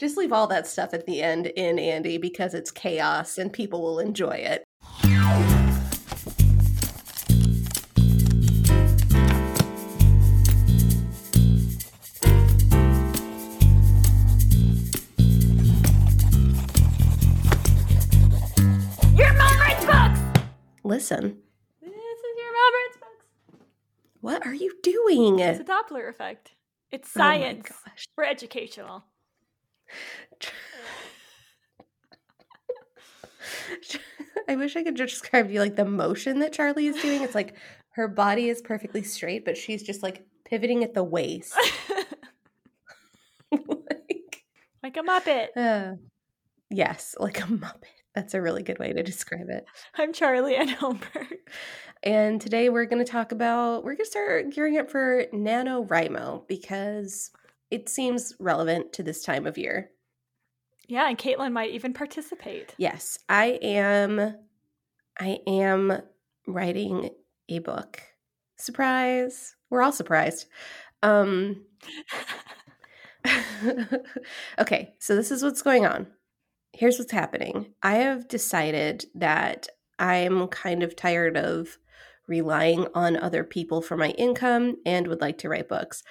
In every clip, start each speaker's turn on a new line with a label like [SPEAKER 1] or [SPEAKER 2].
[SPEAKER 1] Just leave all that stuff at the end in Andy because it's chaos and people will enjoy it.
[SPEAKER 2] Your mom writes books!
[SPEAKER 1] Listen,
[SPEAKER 2] This is your mom writes books.
[SPEAKER 1] what are you doing?
[SPEAKER 2] It's a Doppler effect. It's
[SPEAKER 1] Oh
[SPEAKER 2] science
[SPEAKER 1] gosh.
[SPEAKER 2] for educational.
[SPEAKER 1] I wish I could just describe to you like the motion that Charlie is doing. It's like her body is perfectly straight, but she's just like pivoting at the waist. like,
[SPEAKER 2] like a Muppet.
[SPEAKER 1] uh, yes, like a muppet. That's a really good way to describe it.
[SPEAKER 2] I'm Charlie N. Holmberg.
[SPEAKER 1] And today we're going to talk about, we're going to start gearing up for NaNoWriMo because it seems relevant to this time of year.
[SPEAKER 2] Yeah, and Caitlin might even participate.
[SPEAKER 1] Yes, I am, I am writing a book. Surprise. We're all surprised. Um, okay, so this is what's going on. Here's what's happening. I have decided that I'm kind of tired of relying on other people for my income and would like to write books.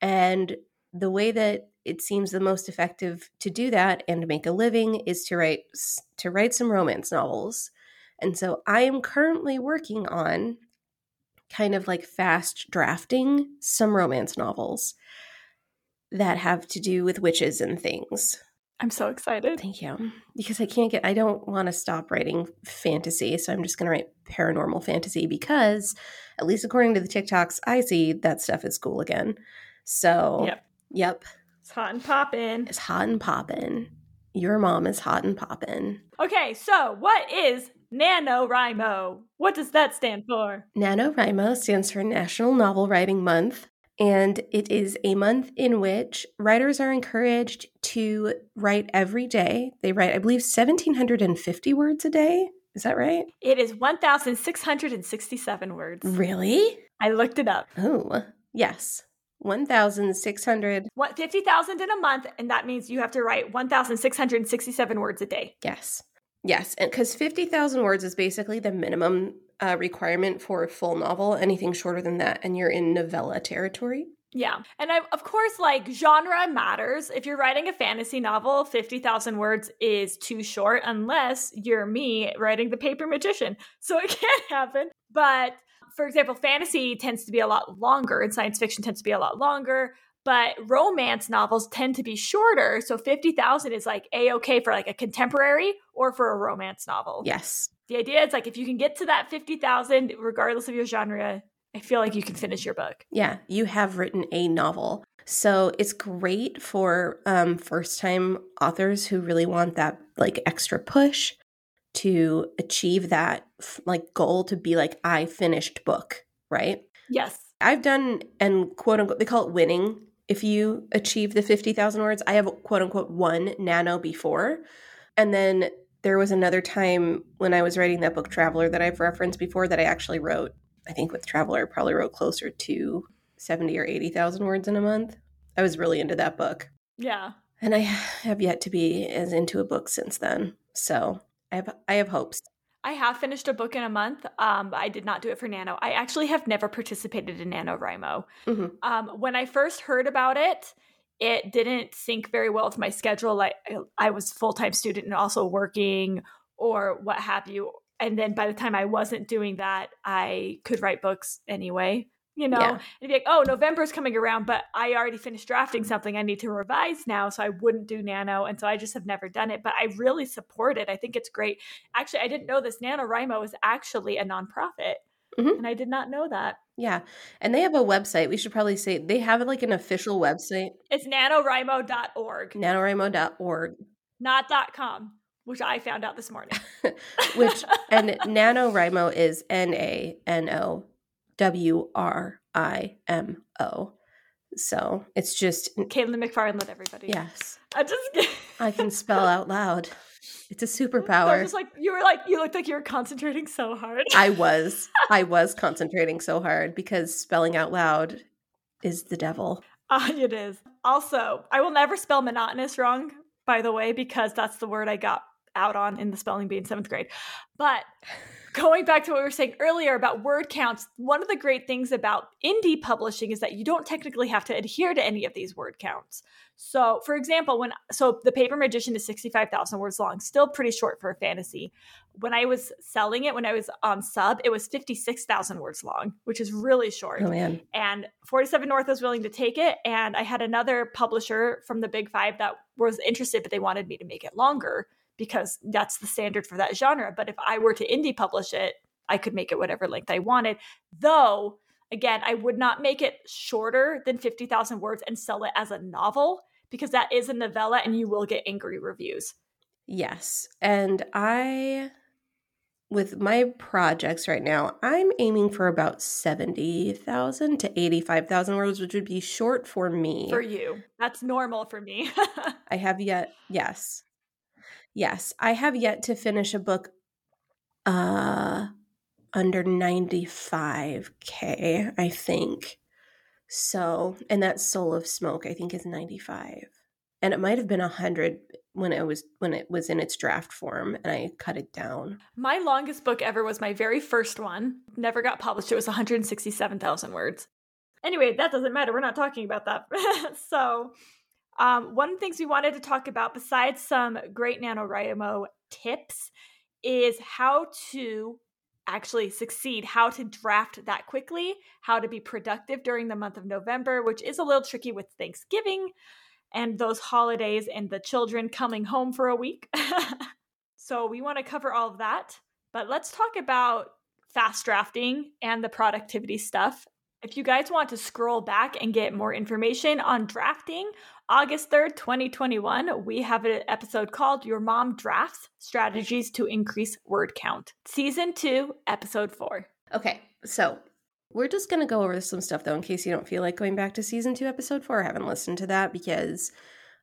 [SPEAKER 1] And the way that it seems the most effective to do that and to make a living is to write to write some romance novels. And so I am currently working on kind of like fast drafting some romance novels that have to do with witches and things.
[SPEAKER 2] I'm so excited.
[SPEAKER 1] Thank you. Because I can't get, I don't want to stop writing fantasy. So I'm just going to write paranormal fantasy because, at least according to the TikToks I see, that stuff is cool again. So,
[SPEAKER 2] Yep.
[SPEAKER 1] Yep,
[SPEAKER 2] It's hot and poppin'.
[SPEAKER 1] it's hot and poppin'. Your mom is hot and poppin'.
[SPEAKER 2] Okay, so what is NaNoWriMo? What does that stand for?
[SPEAKER 1] NaNoWriMo stands for National Novel Writing Month, and it is a month in which writers are encouraged to write every day. They write, I believe, 1,750 words a day. Is that right?
[SPEAKER 2] It is 1,667 words.
[SPEAKER 1] Really?
[SPEAKER 2] I looked it up.
[SPEAKER 1] Oh, yes. 1,600.
[SPEAKER 2] What 50,000 in a month, and that means you have to write 1,667 words a day.
[SPEAKER 1] Yes. Yes. And because 50,000 words is basically the minimum uh, requirement for a full novel. Anything shorter than that, and you're in novella territory.
[SPEAKER 2] Yeah. And I, of course, like genre matters. If you're writing a fantasy novel, 50,000 words is too short unless you're me writing The Paper Magician. So it can't happen. But for example, fantasy tends to be a lot longer and science fiction tends to be a lot longer. But romance novels tend to be shorter. So 50,000 is like A okay for like a contemporary or for a romance novel.
[SPEAKER 1] Yes.
[SPEAKER 2] The idea is like if you can get to that 50,000, regardless of your genre, I feel like you can finish your book.
[SPEAKER 1] Yeah, you have written a novel. So it's great for um, first time authors who really want that like extra push to achieve that like goal to be like, I finished book, right?
[SPEAKER 2] Yes.
[SPEAKER 1] I've done and quote unquote, they call it winning. If you achieve the 50,000 words, I have quote unquote one nano before. And then there was another time when I was writing that book Traveler that I've referenced before that I actually wrote, I think with Traveler, I probably wrote closer to 70 or 80,000 words in a month. I was really into that book.
[SPEAKER 2] Yeah.
[SPEAKER 1] And I have yet to be as into a book since then. So I have, I have hopes.
[SPEAKER 2] I have finished a book in a month, um, I did not do it for Nano. I actually have never participated in NaNoWriMo.
[SPEAKER 1] Mhm.
[SPEAKER 2] Um, when I first heard about it, it didn't sync very well with my schedule. Like I, I was full time student and also working or what have you. And then by the time I wasn't doing that, I could write books anyway. You know,
[SPEAKER 1] Yeah.
[SPEAKER 2] and be like, oh, November's coming around, but I already finished drafting something I need to revise now, so I wouldn't do Nano, and so I just have never done it. But I really support it. I think it's great. Actually, I didn't know this. NaNoWriMo is actually a nonprofit,
[SPEAKER 1] Mhm.
[SPEAKER 2] and I did not know that.
[SPEAKER 1] Yeah. And they have a website. We should probably say they have like an official website,
[SPEAKER 2] It's nanowrimo.org,
[SPEAKER 1] nanowrimo.org,
[SPEAKER 2] not dot .com, which I found out this morning.
[SPEAKER 1] which and NaNoWriMo is N A N O W R I M O. So it's just
[SPEAKER 2] Caitlin McFarland let everybody.
[SPEAKER 1] yes,
[SPEAKER 2] I just.
[SPEAKER 1] I can spell out loud. It's a
[SPEAKER 2] I was
[SPEAKER 1] superpower.
[SPEAKER 2] just like you were like you looked like you were concentrating so hard.
[SPEAKER 1] I was I was concentrating so hard because spelling out loud is the devil.
[SPEAKER 2] Ah, it is. Also, I will never spell monotonous wrong by the way, because that's the word I got out on in the spelling bee in seventh grade. But going back to what we were saying earlier about word counts, one of the great things about indie publishing is that you don't technically have to adhere to any of these word counts. So, for example, when so the Paper Magician is 65,000 words long, still pretty short for a fantasy. When I was selling it when I was on sub, it was 56,000 words long, which is really short.
[SPEAKER 1] Oh man.
[SPEAKER 2] And 47 North was willing to take it and I had another publisher from the Big 5 that was interested but they wanted me to make it longer because that's the standard for that genre. But if I were to indie publish it, I could make it whatever length I wanted. Though, again, I would not make it shorter than 50,000 words and sell it as a novel because that is a novella and you will get angry reviews.
[SPEAKER 1] Yes. And I, with my projects right now, I'm aiming for about 70,000 to 85,000 words, which would be short for me.
[SPEAKER 2] For you. That's normal for me.
[SPEAKER 1] I have yet, yes. Yes, I have yet to finish a book uh under 95k, I think. So, and that Soul of Smoke I think is 95. And it might have been 100 when it was when it was in its draft form and I cut it down.
[SPEAKER 2] My longest book ever was my very first one. Never got published. It was 167,000 words. Anyway, that doesn't matter. We're not talking about that. so, um, one of the things we wanted to talk about, besides some great NaNoWriMo tips, is how to actually succeed, how to draft that quickly, how to be productive during the month of November, which is a little tricky with Thanksgiving and those holidays and the children coming home for a week. so we want to cover all of that. But let's talk about fast drafting and the productivity stuff. If you guys want to scroll back and get more information on drafting, August 3rd, 2021, we have an episode called Your Mom Drafts Strategies to Increase Word Count, Season 2, Episode 4.
[SPEAKER 1] Okay, so we're just going to go over some stuff though, in case you don't feel like going back to Season 2, Episode 4. I haven't listened to that because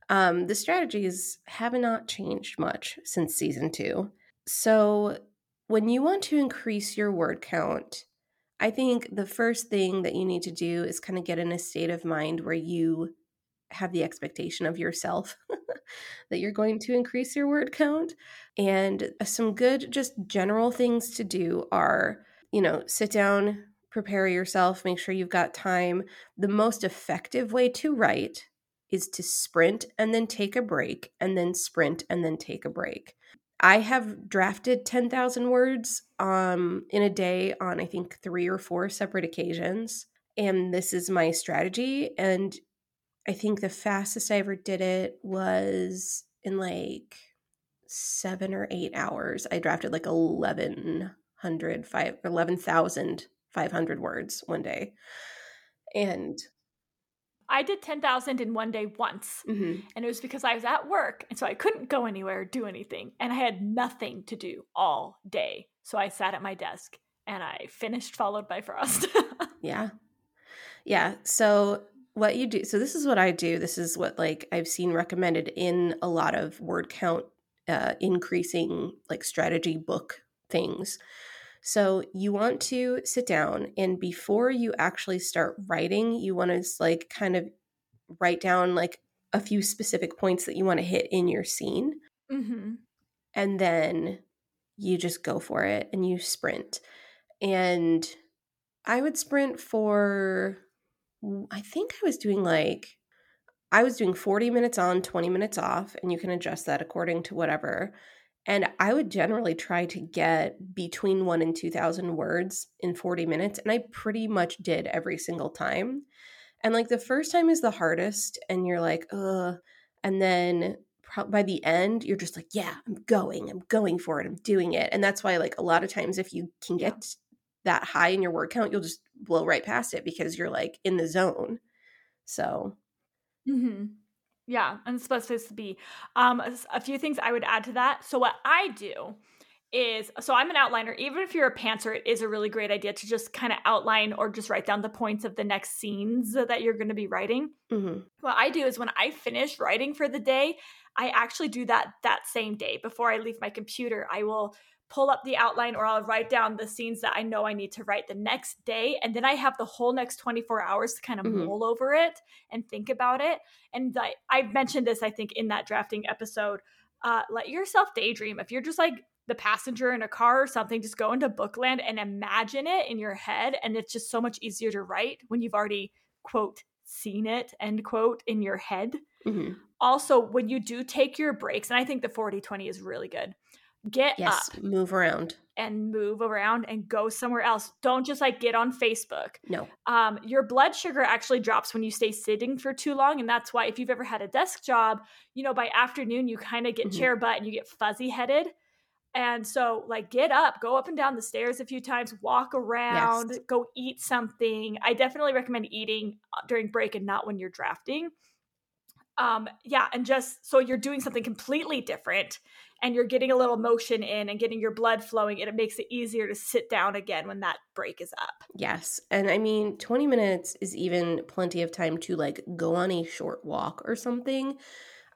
[SPEAKER 1] um, the strategies have not changed much since Season 2. So when you want to increase your word count, I think the first thing that you need to do is kind of get in a state of mind where you have the expectation of yourself that you're going to increase your word count. And uh, some good, just general things to do are, you know, sit down, prepare yourself, make sure you've got time. The most effective way to write is to sprint and then take a break, and then sprint and then take a break. I have drafted 10,000 words um, in a day on, I think, three or four separate occasions. And this is my strategy. And I think the fastest I ever did it was in like seven or eight hours. I drafted like 1,100, 11,500 words one day. And
[SPEAKER 2] I did 10,000 in one day once.
[SPEAKER 1] mm-hmm.
[SPEAKER 2] And it was because I was at work. And so I couldn't go anywhere or do anything. And I had nothing to do all day. So I sat at my desk and I finished, followed by Frost.
[SPEAKER 1] yeah. Yeah. So what you do so this is what i do this is what like i've seen recommended in a lot of word count uh, increasing like strategy book things so you want to sit down and before you actually start writing you want to like kind of write down like a few specific points that you want to hit in your scene
[SPEAKER 2] mm-hmm.
[SPEAKER 1] and then you just go for it and you sprint and i would sprint for I think I was doing like I was doing 40 minutes on, 20 minutes off, and you can adjust that according to whatever. And I would generally try to get between one and 2,000 words in 40 minutes. And I pretty much did every single time. And like the first time is the hardest, and you're like, ugh. And then by the end, you're just like, yeah, I'm going, I'm going for it, I'm doing it. And that's why, like, a lot of times, if you can get that high in your word count, you'll just blow right past it because you're like in the zone. So,
[SPEAKER 2] mm-hmm. Yeah, and it's supposed to be. Um, a few things I would add to that. So, what I do is so I'm an outliner. Even if you're a pantser, it is a really great idea to just kind of outline or just write down the points of the next scenes that you're going to be writing.
[SPEAKER 1] Mm-hmm.
[SPEAKER 2] What I do is when I finish writing for the day, I actually do that that same day before I leave my computer. I will pull up the outline or I'll write down the scenes that I know I need to write the next day. And then I have the whole next 24 hours to kind of mm-hmm. mull over it and think about it. And I, I mentioned this, I think, in that drafting episode. Uh, let yourself daydream. If you're just like the passenger in a car or something, just go into bookland and imagine it in your head. And it's just so much easier to write when you've already, quote, seen it, end quote, in your head. Mm-hmm. Also, when you do take your breaks, and I think the 40 20 is really good, get yes,
[SPEAKER 1] up, move around.
[SPEAKER 2] And move around and go somewhere else. Don't just like get on Facebook.
[SPEAKER 1] No.
[SPEAKER 2] Um, your blood sugar actually drops when you stay sitting for too long. And that's why if you've ever had a desk job, you know, by afternoon you kind of get mm-hmm. chair butt and you get fuzzy headed. And so, like, get up, go up and down the stairs a few times, walk around, yes. go eat something. I definitely recommend eating uh, during break and not when you're drafting. Um, yeah, and just so you're doing something completely different and you're getting a little motion in and getting your blood flowing, and it makes it easier to sit down again when that break is up.
[SPEAKER 1] Yes. And I mean, 20 minutes is even plenty of time to like go on a short walk or something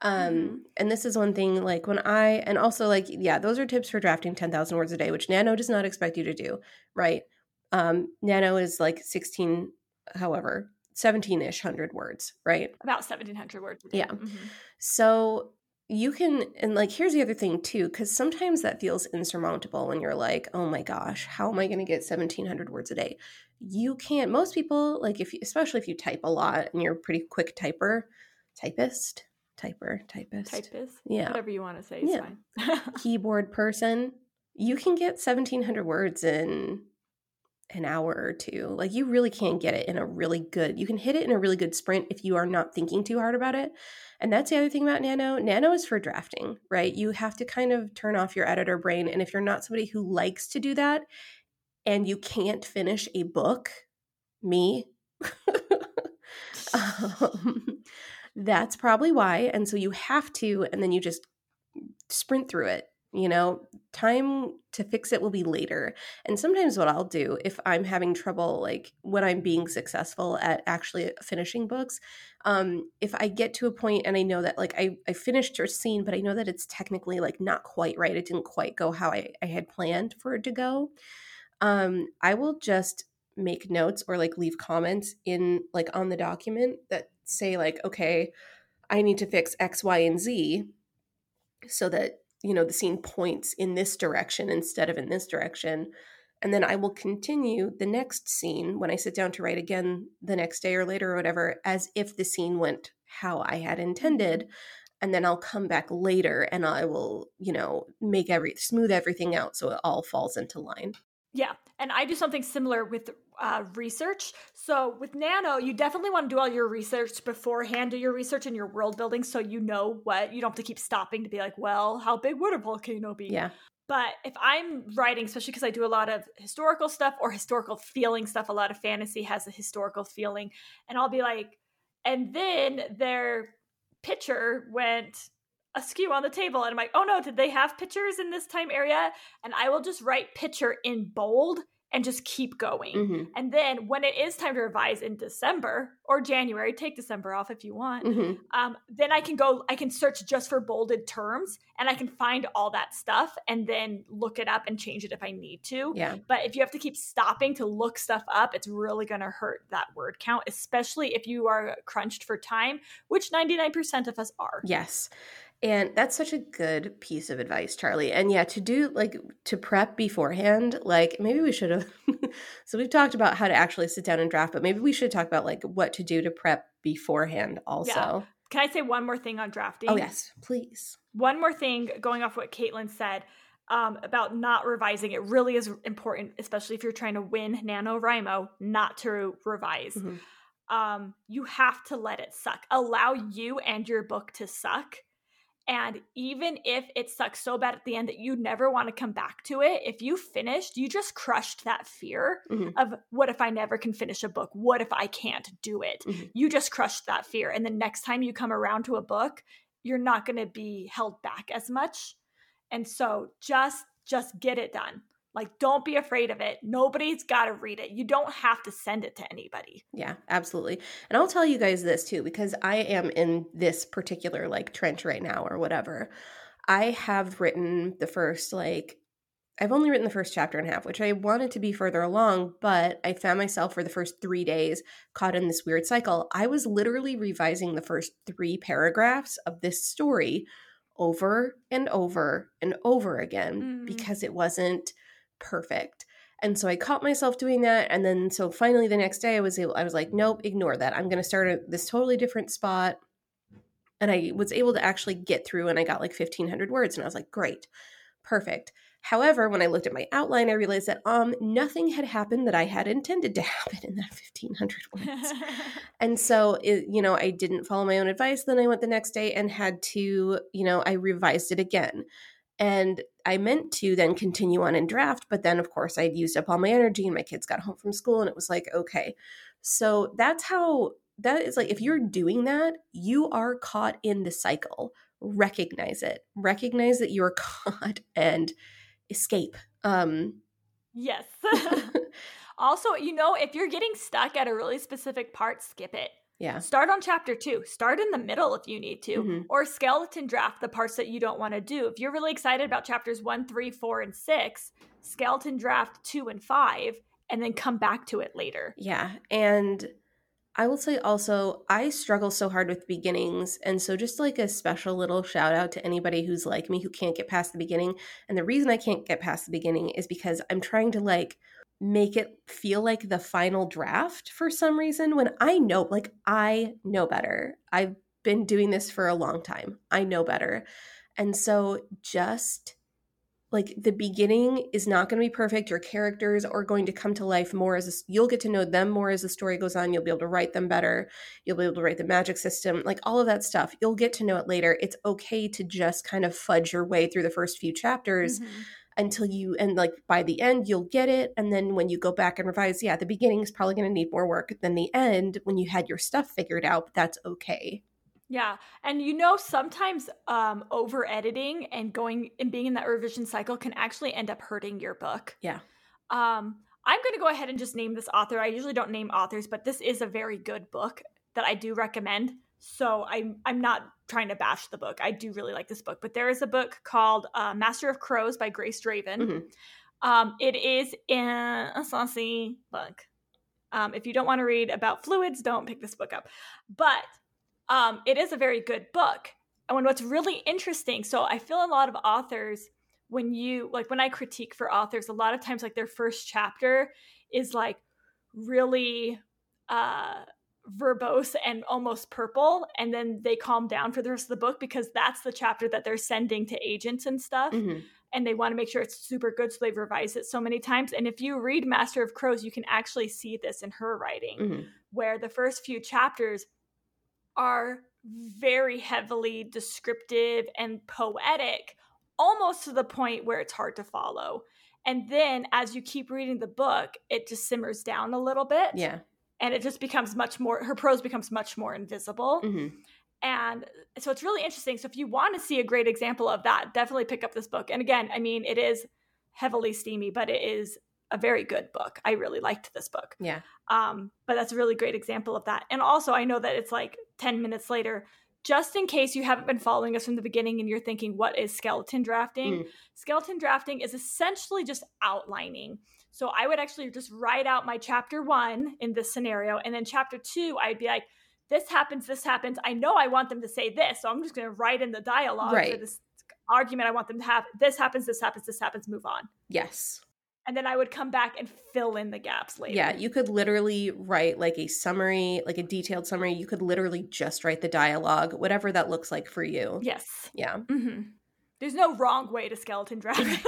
[SPEAKER 1] um, mm-hmm. and this is one thing like when I, and also like, yeah, those are tips for drafting 10,000 words a day, which Nano does not expect you to do, right? Um, Nano is like 16, however, 17 ish hundred words, right?
[SPEAKER 2] About 1700 words.
[SPEAKER 1] Yeah. Mm-hmm. So you can, and like, here's the other thing too, because sometimes that feels insurmountable when you're like, oh my gosh, how am I going to get 1700 words a day? You can't, most people, like, if you, especially if you type a lot and you're a pretty quick typer, typist, typer, typist.
[SPEAKER 2] Typist?
[SPEAKER 1] Yeah.
[SPEAKER 2] Whatever you want to say yeah.
[SPEAKER 1] fine. Keyboard person. You can get 1700 words in an hour or two. Like you really can't get it in a really good. You can hit it in a really good sprint if you are not thinking too hard about it. And that's the other thing about Nano. Nano is for drafting, right? You have to kind of turn off your editor brain and if you're not somebody who likes to do that and you can't finish a book, me um, that's probably why. And so you have to, and then you just sprint through it. You know, time to fix it will be later. And sometimes what I'll do if I'm having trouble, like when I'm being successful at actually finishing books, um, if I get to a point and I know that like I, I finished a scene, but I know that it's technically like not quite right, it didn't quite go how I, I had planned for it to go, um, I will just make notes or like leave comments in like on the document that say like okay i need to fix x y and z so that you know the scene points in this direction instead of in this direction and then i will continue the next scene when i sit down to write again the next day or later or whatever as if the scene went how i had intended mm-hmm. and then i'll come back later and i will you know make every smooth everything out so it all falls into line
[SPEAKER 2] yeah. And I do something similar with uh, research. So with Nano, you definitely want to do all your research beforehand, do your research in your world building so you know what, you don't have to keep stopping to be like, well, how big would a volcano be?
[SPEAKER 1] Yeah.
[SPEAKER 2] But if I'm writing, especially because I do a lot of historical stuff or historical feeling stuff, a lot of fantasy has a historical feeling. And I'll be like, and then their picture went askew on the table and I'm like, oh no, did they have pictures in this time area? And I will just write picture in bold and just keep going. Mm-hmm. And then when it is time to revise in December or January, take December off if you want. Mm-hmm. Um, then I can go, I can search just for bolded terms and I can find all that stuff and then look it up and change it if I need to.
[SPEAKER 1] Yeah.
[SPEAKER 2] But if you have to keep stopping to look stuff up, it's really going to hurt that word count, especially if you are crunched for time, which 99% of us are.
[SPEAKER 1] Yes. And that's such a good piece of advice, Charlie. And yeah, to do like to prep beforehand, like maybe we should have. so we've talked about how to actually sit down and draft, but maybe we should talk about like what to do to prep beforehand also. Yeah.
[SPEAKER 2] Can I say one more thing on drafting?
[SPEAKER 1] Oh, yes, please.
[SPEAKER 2] One more thing going off what Caitlin said um, about not revising. It really is important, especially if you're trying to win NaNoWriMo, not to revise. Mm-hmm. Um, you have to let it suck. Allow you and your book to suck and even if it sucks so bad at the end that you never want to come back to it, if you finished, you just crushed that fear mm-hmm. of what if I never can finish a book? What if I can't do it? Mm-hmm. You just crushed that fear. And the next time you come around to a book, you're not going to be held back as much. And so just just get it done. Like, don't be afraid of it. Nobody's got to read it. You don't have to send it to anybody.
[SPEAKER 1] Yeah, absolutely. And I'll tell you guys this too, because I am in this particular like trench right now or whatever. I have written the first like I've only written the first chapter and a half, which I wanted to be further along, but I found myself for the first three days caught in this weird cycle. I was literally revising the first three paragraphs of this story over and over and over again mm. because it wasn't perfect. And so I caught myself doing that. And then so finally the next day I was able, I was like, nope, ignore that. I'm going to start at this totally different spot. And I was able to actually get through and I got like 1500 words. And I was like, great, perfect. However, when I looked at my outline, I realized that um nothing had happened that I had intended to happen in that 1500 words. and so, it, you know, I didn't follow my own advice. Then I went the next day and had to, you know, I revised it again. And I meant to then continue on and draft, but then of course I'd used up all my energy and my kids got home from school and it was like, okay. So that's how that is like if you're doing that, you are caught in the cycle. Recognize it. Recognize that you're caught and escape. Um
[SPEAKER 2] Yes. also, you know, if you're getting stuck at a really specific part, skip it.
[SPEAKER 1] Yeah.
[SPEAKER 2] Start on chapter two. Start in the middle if you need to, mm-hmm. or skeleton draft the parts that you don't want to do. If you're really excited about chapters one, three, four, and six, skeleton draft two and five, and then come back to it later.
[SPEAKER 1] Yeah. And I will say also, I struggle so hard with beginnings. And so, just like a special little shout out to anybody who's like me who can't get past the beginning. And the reason I can't get past the beginning is because I'm trying to like make it feel like the final draft for some reason when I know, like, I know better. I've been doing this for a long time. I know better. And so just like the beginning is not going to be perfect. Your characters are going to come to life more as a, you'll get to know them more as the story goes on. You'll be able to write them better. You'll be able to write the magic system, like all of that stuff. You'll get to know it later. It's okay to just kind of fudge your way through the first few chapters. Mm-hmm until you and like by the end you'll get it and then when you go back and revise yeah the beginning is probably going to need more work than the end when you had your stuff figured out but that's okay.
[SPEAKER 2] Yeah and you know sometimes um over editing and going and being in that revision cycle can actually end up hurting your book.
[SPEAKER 1] Yeah.
[SPEAKER 2] Um i'm going to go ahead and just name this author. I usually don't name authors but this is a very good book that i do recommend so I'm I'm not trying to bash the book. I do really like this book, but there is a book called uh, Master of Crows by Grace Draven. Mm-hmm. Um, it is in a saucy book. Um, if you don't want to read about fluids, don't pick this book up. But um, it is a very good book. And what's really interesting, so I feel a lot of authors when you like when I critique for authors, a lot of times like their first chapter is like really uh verbose and almost purple and then they calm down for the rest of the book because that's the chapter that they're sending to agents and stuff mm-hmm. and they want to make sure it's super good so they've revised it so many times and if you read master of crows you can actually see this in her writing mm-hmm. where the first few chapters are very heavily descriptive and poetic almost to the point where it's hard to follow and then as you keep reading the book it just simmers down a little bit
[SPEAKER 1] yeah
[SPEAKER 2] and it just becomes much more her prose becomes much more invisible. Mm-hmm. and so it's really interesting. So if you want to see a great example of that definitely pick up this book. And again i mean it is heavily steamy but it is a very good book. I really liked this book.
[SPEAKER 1] Yeah.
[SPEAKER 2] Um but that's a really great example of that. And also i know that it's like 10 minutes later. Just in case you haven't been following us from the beginning and you're thinking what is skeleton drafting? Mm. skeleton drafting is essentially just outlining so I would actually just write out my chapter one in this scenario. And then chapter two, I'd be like, this happens, this happens. I know I want them to say this. So I'm just going to write in the dialogue
[SPEAKER 1] right.
[SPEAKER 2] for this argument I want them to have. This happens, this happens, this happens, move on.
[SPEAKER 1] Yes.
[SPEAKER 2] And then I would come back and fill in the gaps later.
[SPEAKER 1] Yeah, you could literally write like a summary, like a detailed summary. You could literally just write the dialogue, whatever that looks like for you.
[SPEAKER 2] Yes.
[SPEAKER 1] Yeah.
[SPEAKER 2] Mm-hmm there's no wrong way to skeleton draft.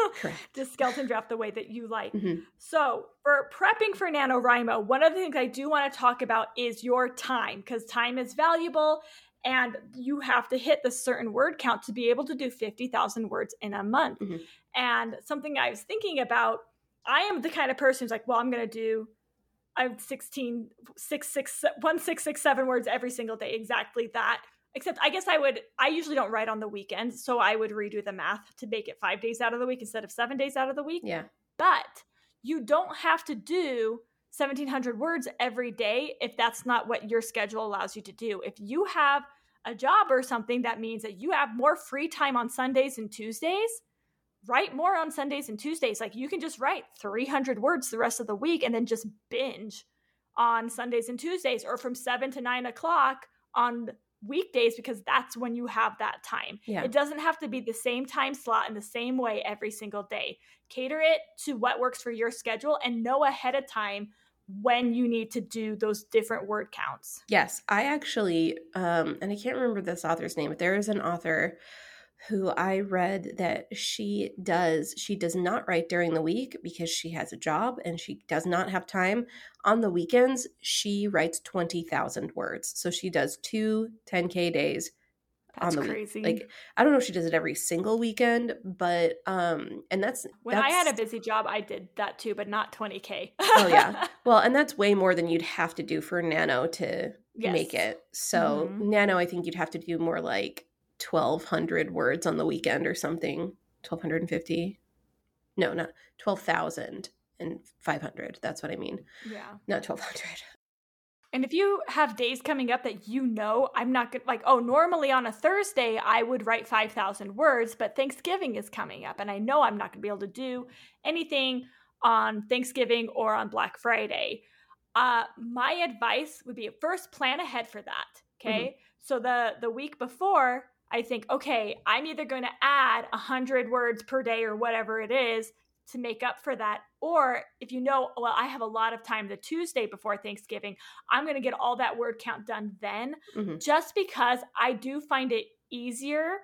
[SPEAKER 2] Just skeleton draft the way that you like. Mm-hmm. So, for prepping for NaNoWriMo, one of the things I do want to talk about is your time because time is valuable and you have to hit the certain word count to be able to do 50,000 words in a month. Mm-hmm. And something I was thinking about, I am the kind of person who's like, well, I'm going to do I have 16, 6, 6, 1, 6, 6, 7 words every single day, exactly that. Except I guess I would I usually don't write on the weekends, so I would redo the math to make it 5 days out of the week instead of 7 days out of the week.
[SPEAKER 1] Yeah.
[SPEAKER 2] But you don't have to do 1700 words every day if that's not what your schedule allows you to do. If you have a job or something that means that you have more free time on Sundays and Tuesdays, write more on Sundays and Tuesdays. Like you can just write 300 words the rest of the week and then just binge on Sundays and Tuesdays or from seven to nine o'clock on weekdays because that's when you have that time.
[SPEAKER 1] Yeah.
[SPEAKER 2] It doesn't have to be the same time slot in the same way every single day. Cater it to what works for your schedule and know ahead of time when you need to do those different word counts.
[SPEAKER 1] Yes, I actually, um, and I can't remember this author's name, but there is an author who I read that she does, she does not write during the week because she has a job and she does not have time. On the weekends, she writes 20,000 words. So she does two 10K days
[SPEAKER 2] That's
[SPEAKER 1] on the
[SPEAKER 2] crazy.
[SPEAKER 1] week. Like, I don't know if she does it every single weekend, but, um, and that's,
[SPEAKER 2] when
[SPEAKER 1] that's,
[SPEAKER 2] I had a busy job, I did that too, but not 20K.
[SPEAKER 1] oh yeah. Well, and that's way more than you'd have to do for Nano to
[SPEAKER 2] Yes.
[SPEAKER 1] make it. So
[SPEAKER 2] Mhm.
[SPEAKER 1] Nano, I think you'd have to do more like 1,200 words on the weekend or something. 1,250. No, not 12,000 and 500. That's what I mean.
[SPEAKER 2] yeah.
[SPEAKER 1] Not 1,200.
[SPEAKER 2] And if you have days coming up that you know I'm not good, like, oh, normally on a Thursday I would write 5,000 words, but Thanksgiving is coming up and I know I'm not going to be able to do anything on Thanksgiving or on Black Friday. Uh, my advice would be first plan ahead for that. Okay. So the, the week before, I think, okay, I'm either going to add 100 words per day or whatever it is to make up for that. Or if you know, well, I have a lot of time the Tuesday before Thanksgiving, I'm going to get all that word count done then,
[SPEAKER 1] Mhm.
[SPEAKER 2] just because I do find it easier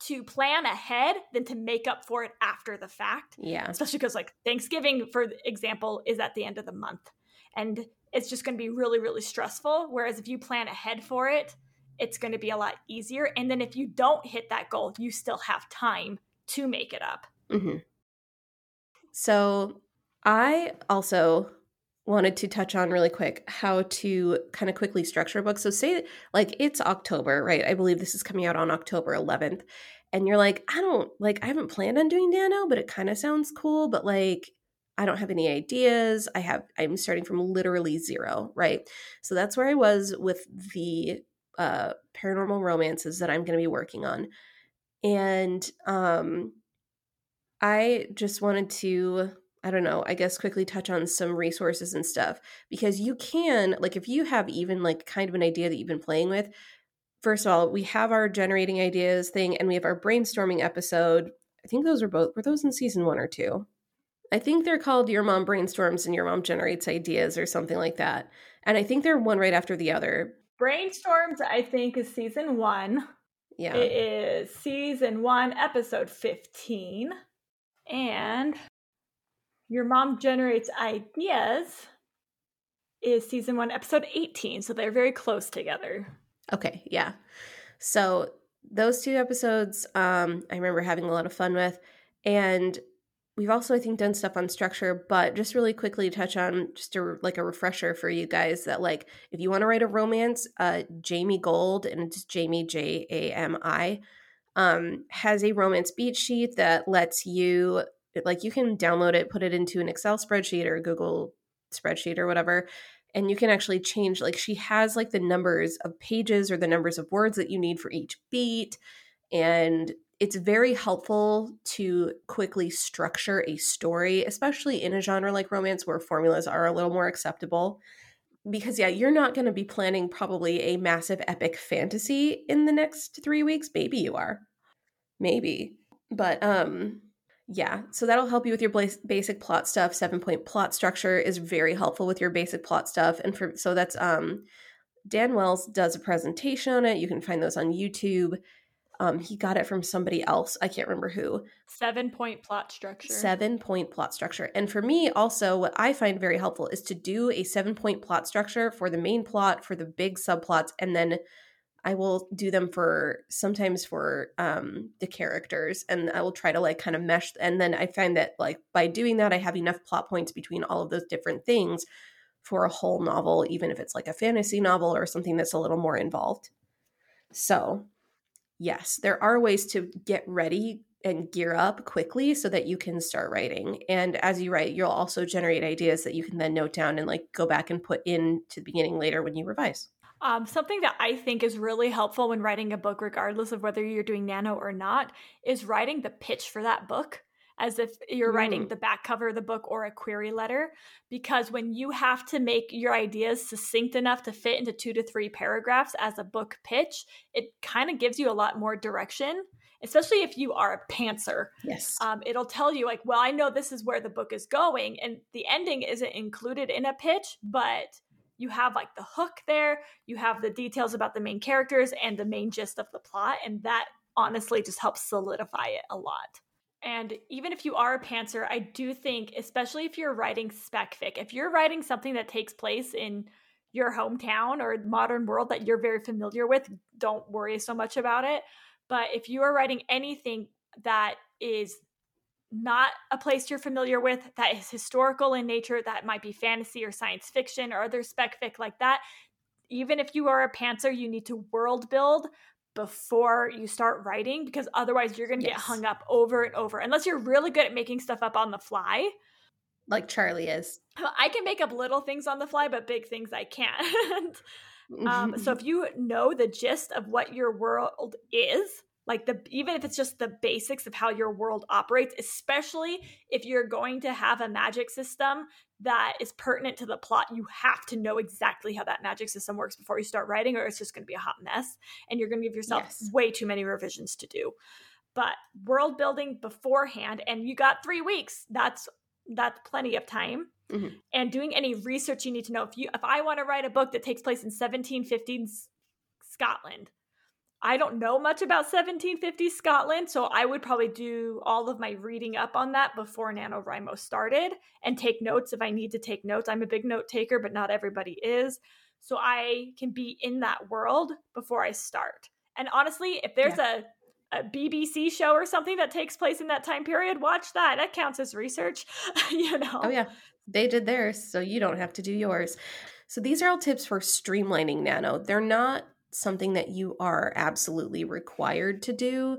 [SPEAKER 2] to plan ahead than to make up for it after the fact.
[SPEAKER 1] Yeah.
[SPEAKER 2] Especially because, like, Thanksgiving, for example, is at the end of the month. And it's just going to be really, really stressful. Whereas if you plan ahead for it, it's going to be a lot easier. And then if you don't hit that goal, you still have time to make it up.
[SPEAKER 1] hmm So I also wanted to touch on really quick how to kind of quickly structure a book. So say like it's October, right? I believe this is coming out on October 11th. And you're like, I don't like I haven't planned on doing Nano, but it kind of sounds cool, but like I don't have any ideas. I have I'm starting from literally zero, right? So that's where I was with the uh paranormal romances that I'm going to be working on. And um I just wanted to, I don't know, I guess quickly touch on some resources and stuff because you can, like, if you have even like kind of an idea that you've been playing with, first of all, we have our generating ideas thing and we have our brainstorming episode. I think those were both, were those in season one or two? I think they're called Your Mom Brainstorms and Your Mom Generates Ideas or something like that. And I think they're one right after the other.
[SPEAKER 2] Brainstorms, I think, is season one.
[SPEAKER 1] Yeah.
[SPEAKER 2] It is season one, episode 15. And Your Mom Generates Ideas is season one, episode 18. So they're very close together.
[SPEAKER 1] Okay, yeah. So those two episodes, um, I remember having a lot of fun with, and we've also, I think, done stuff on structure. But just really quickly touch on just a, like a refresher for you guys that like if you want to write a romance, uh, Jami Gold and it's Jami J A M I, um, has a romance beat sheet that lets you like you can download it, put it into an Excel spreadsheet or a Google spreadsheet or whatever, and you can actually change like she has like the numbers of pages or the numbers of words that you need for each beat and it's very helpful to quickly structure a story especially in a genre like romance where formulas are a little more acceptable because yeah you're not going to be planning probably a massive epic fantasy in the next 3 weeks maybe you are maybe but um yeah, so that'll help you with your basic plot stuff. Seven point plot structure is very helpful with your basic plot stuff, and for so that's um, Dan Wells does a presentation on it. You can find those on YouTube. Um, he got it from somebody else. I can't remember who.
[SPEAKER 2] Seven point plot structure.
[SPEAKER 1] Seven point plot structure. And for me, also, what I find very helpful is to do a seven point plot structure for the main plot, for the big subplots, and then I will do them for sometimes for um, the characters, and I will try to like kind of mesh. And then I find that like by doing that, I have enough plot points between all of those different things for a whole novel, even if it's like a fantasy novel or something that's a little more involved. So, yes, there are ways to get ready and gear up quickly so that you can start writing. And as you write, you'll also generate ideas that you can then note down and like go back and put in to the beginning later when you revise.
[SPEAKER 2] Um, something that I think is really helpful when writing a book, regardless of whether you're doing nano or not, is writing the pitch for that book as if you're mm. writing the back cover of the book or a query letter. Because when you have to make your ideas succinct enough to fit into two to three paragraphs as a book pitch, it kind of gives you a lot more direction. Especially if you are a pantser.
[SPEAKER 1] Yes.
[SPEAKER 2] Um, it'll tell you, like, well, I know this is where the book is going, and the ending isn't included in a pitch, but you have like the hook there, you have the details about the main characters and the main gist of the plot, and that honestly just helps solidify it a lot. And even if you are a pantser, I do think, especially if you're writing spec fic, if you're writing something that takes place in your hometown or modern world that you're very familiar with, don't worry so much about it. But if you are writing anything that is not a place you're familiar with, that is historical in nature, that might be fantasy or science fiction or other spec fic like that, even if you are a pantser, you need to world build before you start writing because otherwise you're going to yes. get hung up over and over unless you're really good at making stuff up on the fly.
[SPEAKER 1] Like charlie is.
[SPEAKER 2] I can make up little things on the fly but big things i can't. Um, so if you know the gist of what your world is like the even if it's just the basics of how your world operates especially if you're going to have a magic system that is pertinent to the plot you have to know exactly how that magic system works before you start writing or it's just going to be a hot mess and you're going to give yourself yes. way too many revisions to do but world building beforehand and you got 3 weeks that's that's plenty of time mm-hmm. and doing any research you need to know if you if i want to write a book that takes place in 1715 scotland I don't know much about 1750 Scotland, so I would probably do all of my reading up on that before NaNoWriMo started and take notes if I need to take notes. I'm a big note taker, but not everybody is. So I can be in that world before I start. And honestly, if there's yeah. a, a BBC show or something that takes place in that time period, watch that. That counts as research, you know.
[SPEAKER 1] Oh yeah. They did theirs, so you don't have to do yours. So these are all tips for streamlining nano. They're not something that you are absolutely required to do.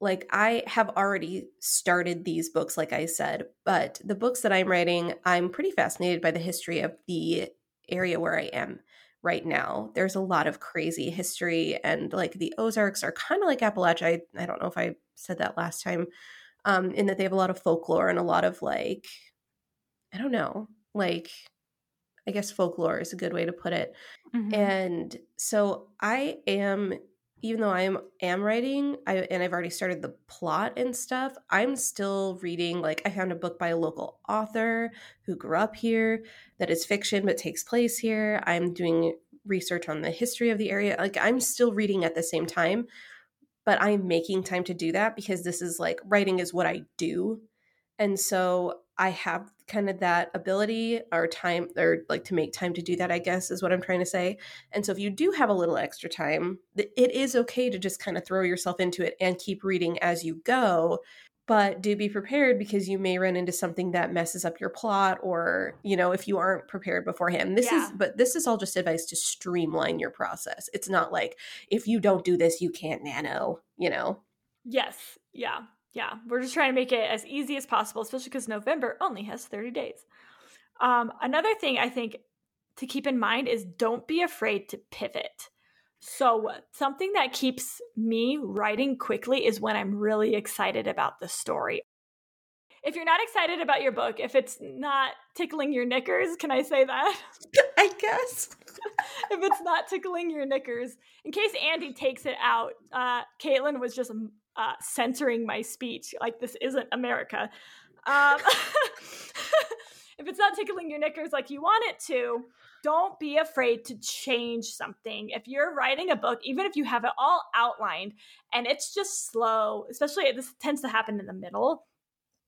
[SPEAKER 1] Like, I have already started these books, like I said, but the books that I'm writing, I'm pretty fascinated by the history of the area where I am right now. There's a lot of crazy history, and like the Ozarks are kind of like Appalachia. I, I don't know if I said that last time, um, in that they have a lot of folklore and a lot of like, I don't know, like I guess folklore is a good way to put it. Mm-hmm. And so I am even though I am am writing I, and I've already started the plot and stuff, I'm still reading like I found a book by a local author who grew up here that is fiction but takes place here. I'm doing research on the history of the area. Like I'm still reading at the same time, but I'm making time to do that because this is like writing is what I do. And so I have kind of that ability or time or like to make time to do that, I guess is what I'm trying to say. And so if you do have a little extra time, it is okay to just kind of throw yourself into it and keep reading as you go. But do be prepared because you may run into something that messes up your plot or, you know, if you aren't prepared beforehand. This yeah. is but this is all just advice to streamline your process. It's not like if you don't do this, you can't nano, you know.
[SPEAKER 2] Yes. Yeah yeah, we're just trying to make it as easy as possible, especially because November only has 30 days. Um, another thing I think to keep in mind is don't be afraid to pivot. So, something that keeps me writing quickly is when I'm really excited about the story. If you're not excited about your book, if it's not tickling your knickers, can I say that?
[SPEAKER 1] I guess.
[SPEAKER 2] if it's not tickling your knickers, in case Andy takes it out, uh, Caitlin was just uh, censoring my speech. Like this isn't America. Um, if it's not tickling your knickers like you want it to, don't be afraid to change something. If you're writing a book, even if you have it all outlined and it's just slow, especially this tends to happen in the middle,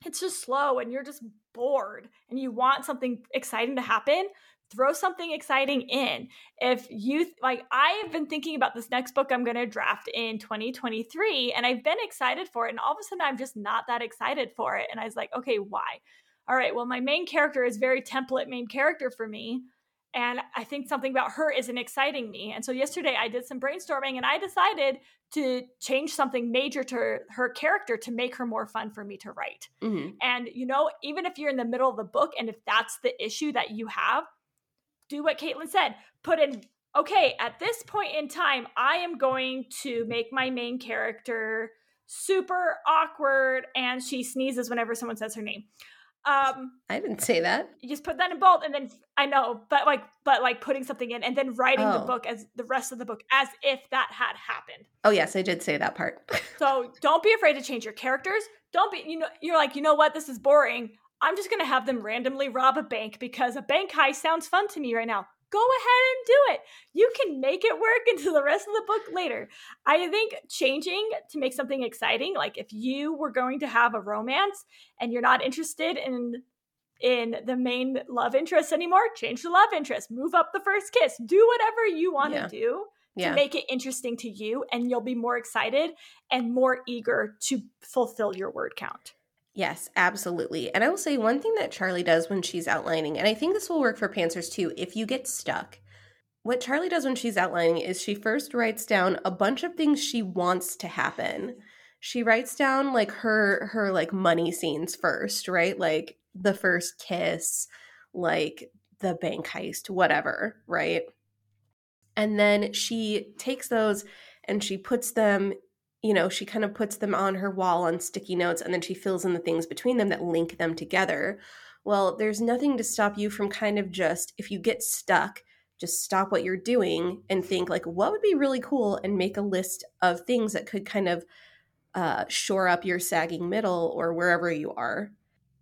[SPEAKER 2] it's just slow and you're just bored and you want something exciting to happen, throw something exciting in. If you like, I've been thinking about this next book I'm going to draft in 2023, and I've been excited for it. And all of a sudden, I'm just not that excited for it. And I was like, okay, why? All right, well, my main character is very template main character for me. And I think something about her isn't exciting me. And so yesterday I did some brainstorming and I decided to change something major to her, her character to make her more fun for me to write. Mm-hmm. And, you know, even if you're in the middle of the book and if that's the issue that you have, do what Caitlin said. Put in okay, at this point in time, I am going to make my main character super awkward and she sneezes whenever someone says her name. Um,
[SPEAKER 1] I didn't say that.
[SPEAKER 2] You just put that in bold, and then I know, but like, but like putting something in, and then writing oh. the book as the rest of the book as if that had happened.
[SPEAKER 1] Oh yes, I did say that part.
[SPEAKER 2] so don't be afraid to change your characters. Don't be, you know, you're like, you know what, this is boring. I'm just gonna have them randomly rob a bank because a bank heist sounds fun to me right now go ahead and do it. You can make it work into the rest of the book later. I think changing to make something exciting, like if you were going to have a romance and you're not interested in in the main love interest anymore, change the love interest, move up the first kiss, do whatever you want to yeah. do to yeah. make it interesting to you and you'll be more excited and more eager to fulfill your word count.
[SPEAKER 1] Yes, absolutely. And I will say one thing that Charlie does when she's outlining, and I think this will work for Pantsers too, if you get stuck. What Charlie does when she's outlining is she first writes down a bunch of things she wants to happen. She writes down like her her like money scenes first, right? Like the first kiss, like the bank heist, whatever, right? And then she takes those and she puts them you know, she kind of puts them on her wall on sticky notes and then she fills in the things between them that link them together. Well, there's nothing to stop you from kind of just, if you get stuck, just stop what you're doing and think, like, what would be really cool and make a list of things that could kind of uh, shore up your sagging middle or wherever you are.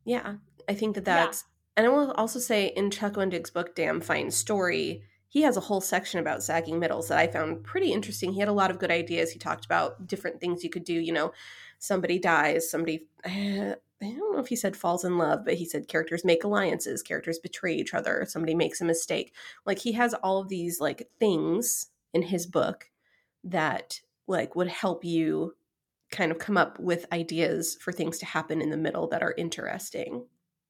[SPEAKER 1] Yeah, I think that that's, yeah. and I will also say in Chuck Wendig's book, Damn Fine Story, he has a whole section about sagging middles that I found pretty interesting. He had a lot of good ideas. He talked about different things you could do. You know, somebody dies, somebody, uh, I don't know if he said falls in love, but he said characters make alliances, characters betray each other, somebody makes a mistake. Like he has all of these like things in his book that like would help you kind of come up with ideas for things to happen in the middle that are interesting,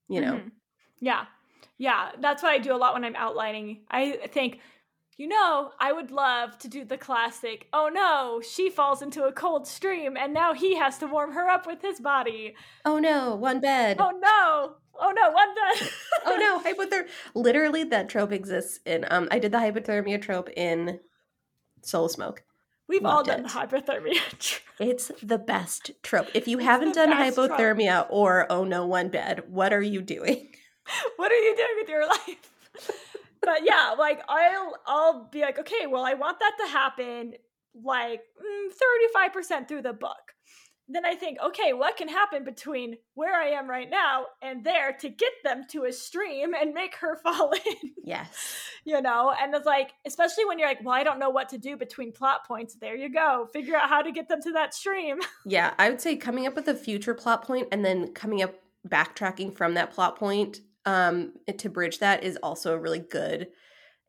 [SPEAKER 1] you know. Mm-hmm.
[SPEAKER 2] Yeah. Yeah, that's what I do a lot when I'm outlining. I think, you know, I would love to do the classic, oh no, she falls into a cold stream and now he has to warm her up with his body.
[SPEAKER 1] Oh no, one bed.
[SPEAKER 2] Oh no. Oh no, one bed.
[SPEAKER 1] oh no, hypothermia. Literally, that trope exists in. Um, I did the hypothermia trope in Soul Smoke.
[SPEAKER 2] We've Loved all done it. hypothermia.
[SPEAKER 1] it's the best trope. If you it's haven't done hypothermia trope. or oh no, one bed, what are you doing?
[SPEAKER 2] what are you doing with your life? but yeah, like I'll I'll be like, okay, well, I want that to happen like mm, 35% through the book. Then I think, okay, what can happen between where I am right now and there to get them to a stream and make her fall in?
[SPEAKER 1] Yes.
[SPEAKER 2] you know, and it's like, especially when you're like, well, I don't know what to do between plot points. There you go. Figure out how to get them to that stream.
[SPEAKER 1] Yeah, I would say coming up with a future plot point and then coming up backtracking from that plot point um to bridge that is also a really good.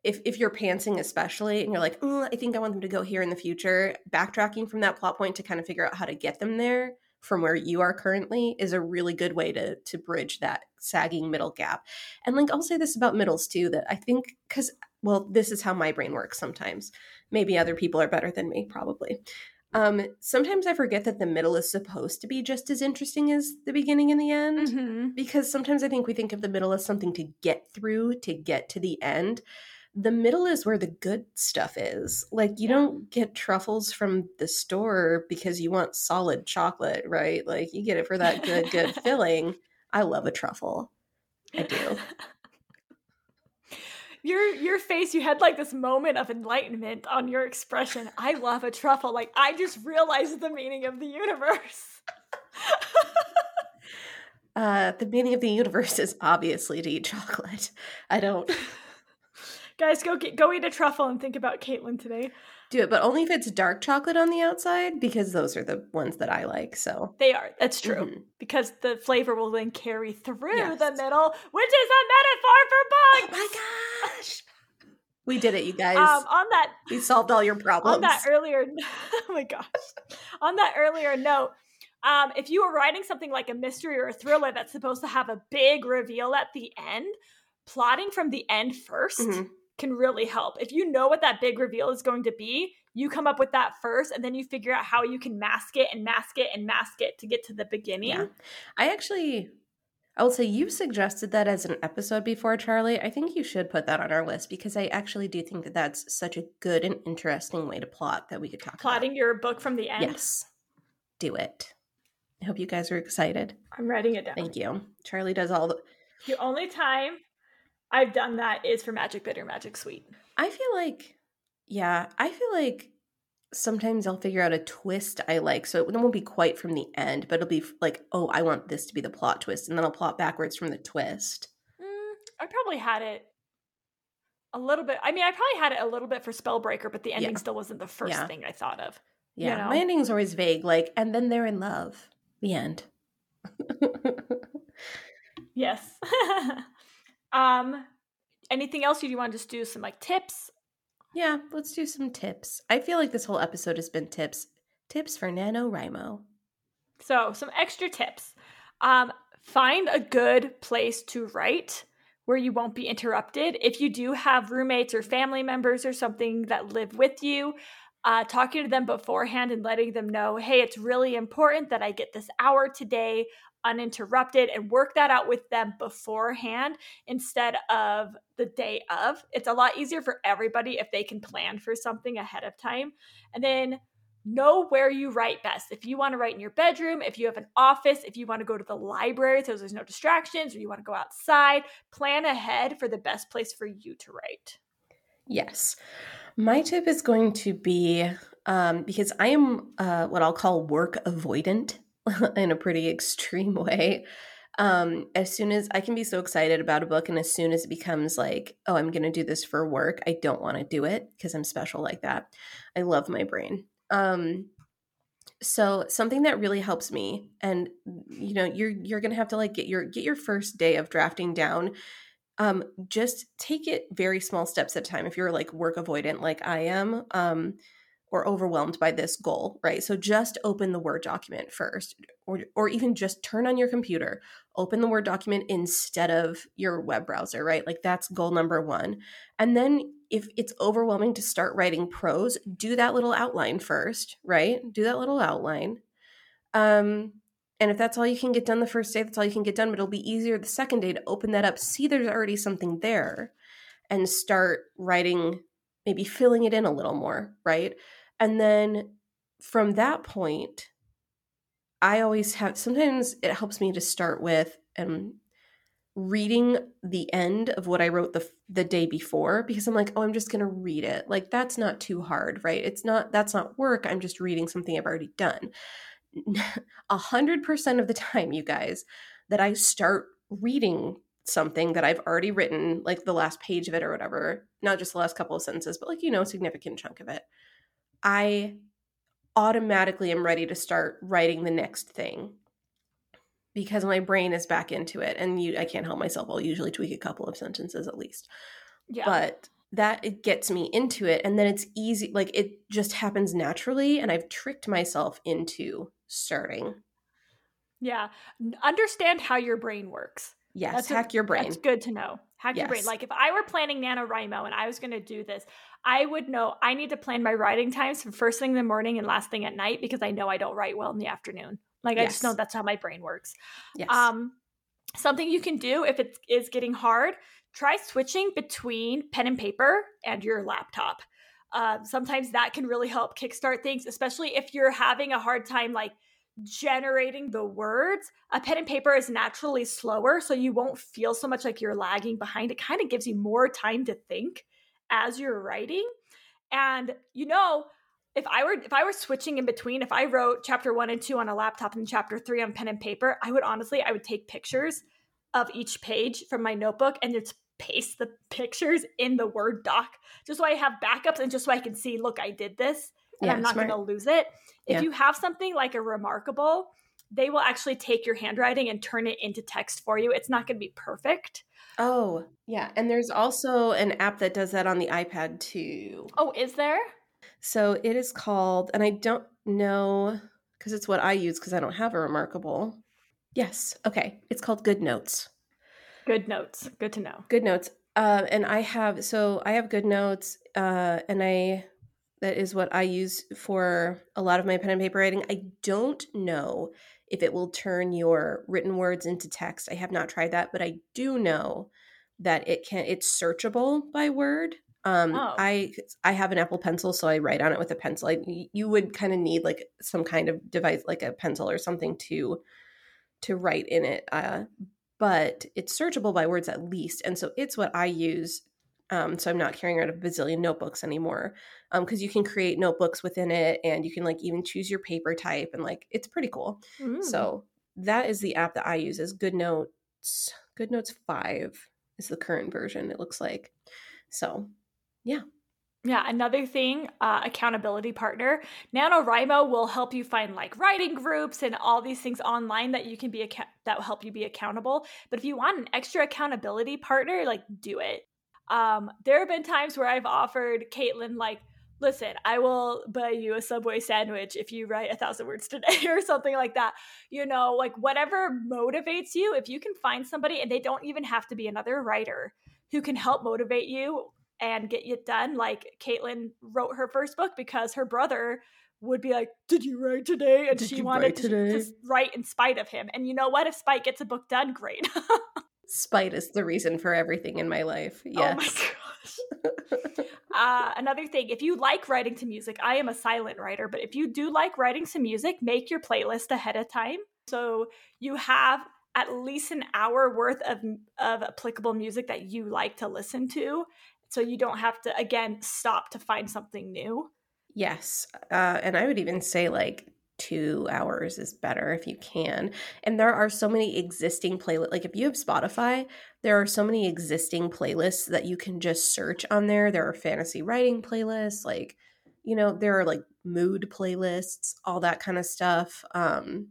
[SPEAKER 1] If if you're pantsing especially and you're like mm, i think i want them to go here in the future backtracking from that plot point to kind of figure out how to get them there from where you are currently is a really good way to to bridge that sagging middle gap. And like i'll say this about middles too that i think because well this is how my brain works sometimes. Maybe other people are better than me probably um, sometimes I forget that the middle is supposed to be just as interesting as the beginning and the end mm-hmm. because sometimes I think we think of the middle as something to get through to get to the end. The middle is where the good stuff is. Like you yeah. don't get truffles from the store because you want solid chocolate, right? Like you get it for that good good filling. I love a truffle. I do.
[SPEAKER 2] Your your face you had like this moment of enlightenment on your expression. I love a truffle. Like i just realized the meaning of the universe.
[SPEAKER 1] Uh the meaning of the universe is obviously to eat chocolate. I don't
[SPEAKER 2] guys go get go eat a truffle and think about caitlin today
[SPEAKER 1] do it, but only if it's dark chocolate on the outside because those are the ones that I like. So
[SPEAKER 2] they are. That's true mm-hmm. because the flavor will then carry through yes. the middle, which is a metaphor for bugs.
[SPEAKER 1] Oh my gosh. We did it, you guys.
[SPEAKER 2] Um, on that,
[SPEAKER 1] we solved all your problems.
[SPEAKER 2] On that earlier, oh my gosh. On that earlier note, um, if you were writing something like a mystery or a thriller that's supposed to have a big reveal at the end, plotting from the end 1st mm-hmm can really help. If you know what that big reveal is going to be, you come up with that first and then you figure out how you can mask it and mask it and mask it to get to the beginning. Yeah.
[SPEAKER 1] I actually I will say you suggested that as an episode before, Charlie. I think you should put that on our list because I actually do think that that's such a good and interesting way to plot that we could talk
[SPEAKER 2] Plotting
[SPEAKER 1] about.
[SPEAKER 2] your book from the end.
[SPEAKER 1] Yes. Do it. I hope you guys are excited.
[SPEAKER 2] I'm writing it down.
[SPEAKER 1] Thank you. Charlie does all the
[SPEAKER 2] The only time I've done that is for Magic Bitter Magic Sweet.
[SPEAKER 1] I feel like yeah, I feel like sometimes I'll figure out a twist I like. So it won't be quite from the end, but it'll be like, oh, I want this to be the plot twist. And then I'll plot backwards from the twist.
[SPEAKER 2] Mm, I probably had it a little bit. I mean, I probably had it a little bit for Spellbreaker, but the ending
[SPEAKER 1] Yeah.
[SPEAKER 2] still wasn't the first
[SPEAKER 1] Yeah.
[SPEAKER 2] thing I thought of. You
[SPEAKER 1] Yeah.
[SPEAKER 2] know?
[SPEAKER 1] My ending's always vague, like, and then they're in love. The end.
[SPEAKER 2] Yes. um, anything else? You want to just do some like tips?
[SPEAKER 1] yeah, let's do some tips. I feel like this whole episode has been tips. Tips for NaNoWriMo.
[SPEAKER 2] So, some extra tips. Um, find a good place to write where you won't be interrupted. If you do have roommates or family members or something that live with you, uh, talking to them beforehand and letting them know, hey, it's really important that I get this hour today uninterrupted and work that out with them beforehand instead of the day of. It's a lot easier for everybody if they can plan for something ahead of time. And then know where you write best. If you want to write in your bedroom, if you have an office, if you want to go to the library so there's no distractions, or you want to go outside, plan ahead for the best place for you to write.
[SPEAKER 1] Yes. My tip is going to be um, because I am uh, what I'll call work avoidant in a pretty extreme way. Um, as soon as I can be so excited about a book, and as soon as it becomes like, oh, I'm going to do this for work, I don't want to do it because I'm special like that. I love my brain. Um, so something that really helps me, and you know, you're you're gonna have to like get your get your first day of drafting down um just take it very small steps at a time if you're like work avoidant like i am um or overwhelmed by this goal right? So just open the word document first or or even just turn on your computer open the word document instead of your web browser right? Like that's goal number 1 and then if it's overwhelming to start writing prose do that little outline first right? Do that little outline. Um and if that's all you can get done the first day, that's all you can get done. But it'll be easier the second day to open that up, see there's already something there, and start writing, maybe filling it in a little more, right? And then from that point, I always have sometimes it helps me to start with um, reading the end of what I wrote the the day before because I'm like, oh, I'm just gonna read it. Like that's not too hard, right? It's not that's not work. I'm just reading something I've already done a hundred percent of the time, you guys, that I start reading something that I've already written, like the last page of it or whatever, not just the last couple of sentences, but like, you know, a significant chunk of it, I automatically am ready to start writing the next thing because my brain is back into it and you I can't help myself. I'll usually tweak a couple of sentences at least.
[SPEAKER 2] Yeah.
[SPEAKER 1] But that it gets me into it and then it's easy like it just happens naturally and I've tricked myself into starting.
[SPEAKER 2] yeah. Understand how your brain works.
[SPEAKER 1] Yes,
[SPEAKER 2] That's a-
[SPEAKER 1] hack your brain.
[SPEAKER 2] That's good to know. Hack your brain. Like if I were planning NaNoWriMo and I was going to do this, I would know I need to plan my writing times from first thing in the morning and last thing at night because I know I don't write well in the afternoon. Like I just know that's how my brain works.
[SPEAKER 1] Yes.
[SPEAKER 2] Um, something you can do if it is getting hard, try switching between pen and paper and your laptop. Uh, sometimes that can really help kickstart things, especially if you're having a hard time like generating the words. A pen and paper is naturally slower, so you won't feel so much like you're lagging behind. It kind of gives you more time to think as you're writing. And you know, if I were if I were switching in between, if I wrote chapter one and two on a laptop and chapter three on pen and paper, I would honestly I would take pictures of each page from my notebook and just paste the pictures in the Word doc just so I have backups and just so I can see, look, I did this and
[SPEAKER 1] Yeah,
[SPEAKER 2] I'm not going to lose it. If
[SPEAKER 1] Yeah.
[SPEAKER 2] you have something like a reMarkable, they will actually take your handwriting and turn it into text for you. It's not going to be perfect.
[SPEAKER 1] oh, yeah. And there's also an app that does that on the iPad too.
[SPEAKER 2] Oh, is there?
[SPEAKER 1] So it is called, and I don't know because it's what I use because I don't have a reMarkable. Yes. Okay. It's called Good Notes.
[SPEAKER 2] Good notes. Good to know.
[SPEAKER 1] Good Notes. Uh, and I have so I have Good Notes, uh, and I That is what I use for a lot of my pen and paper writing. I don't know if it will turn your written words into text. I have not tried that, but I do know that it can it's searchable by word. Um
[SPEAKER 2] Oh.
[SPEAKER 1] I I have an Apple pencil so I write on it with a pencil. I, you would kind of need like some kind of device like a pencil or something to to write in it. Uh but it's searchable by words at least. And so it's what I use um, so I'm not carrying around a bazillion notebooks anymore because you can create notebooks within it and you can like even choose your paper type and like it's pretty cool.
[SPEAKER 2] Ooh.
[SPEAKER 1] So that is the app that I use is Good Notes. Good Notes 5 is the current version it looks like. So,
[SPEAKER 2] Yeah, Yeah, another thing, uh, accountability partner. NaNoWriMo will help you find like writing groups and all these things online that you can be that will help you be accountable. But if you want an extra accountability partner, like do it. Um, there have been times where I've offered Caitlin like, listen, I will buy you a Subway sandwich if you write a thousand words today or something like that. You know, like whatever motivates you. If you can find somebody, and they don't even have to be another writer who can help motivate you and get it done. Like Caitlin wrote her first book because her brother would be like, "Did you write today?" And
[SPEAKER 1] Did
[SPEAKER 2] she wanted to just write in spite of him. And you know what? If Spike gets a book done, great.
[SPEAKER 1] spite is the reason for everything in my life. Yes.
[SPEAKER 2] Oh my gosh. uh, another thing, if you like writing to music, I am a silent writer, but if you do like writing to music, make your playlist ahead of time. So you have at least an hour worth of, of applicable music that you like to listen to. So you don't have to, again, stop to find something new.
[SPEAKER 1] Yes. Uh, and I would even say like two hours is better if you can. And there are so many existing playlists. Like if you have Spotify, there are so many existing playlists that you can just search on there. There are fantasy writing playlists, like, you know, there are like mood playlists, all that kind of stuff. Um,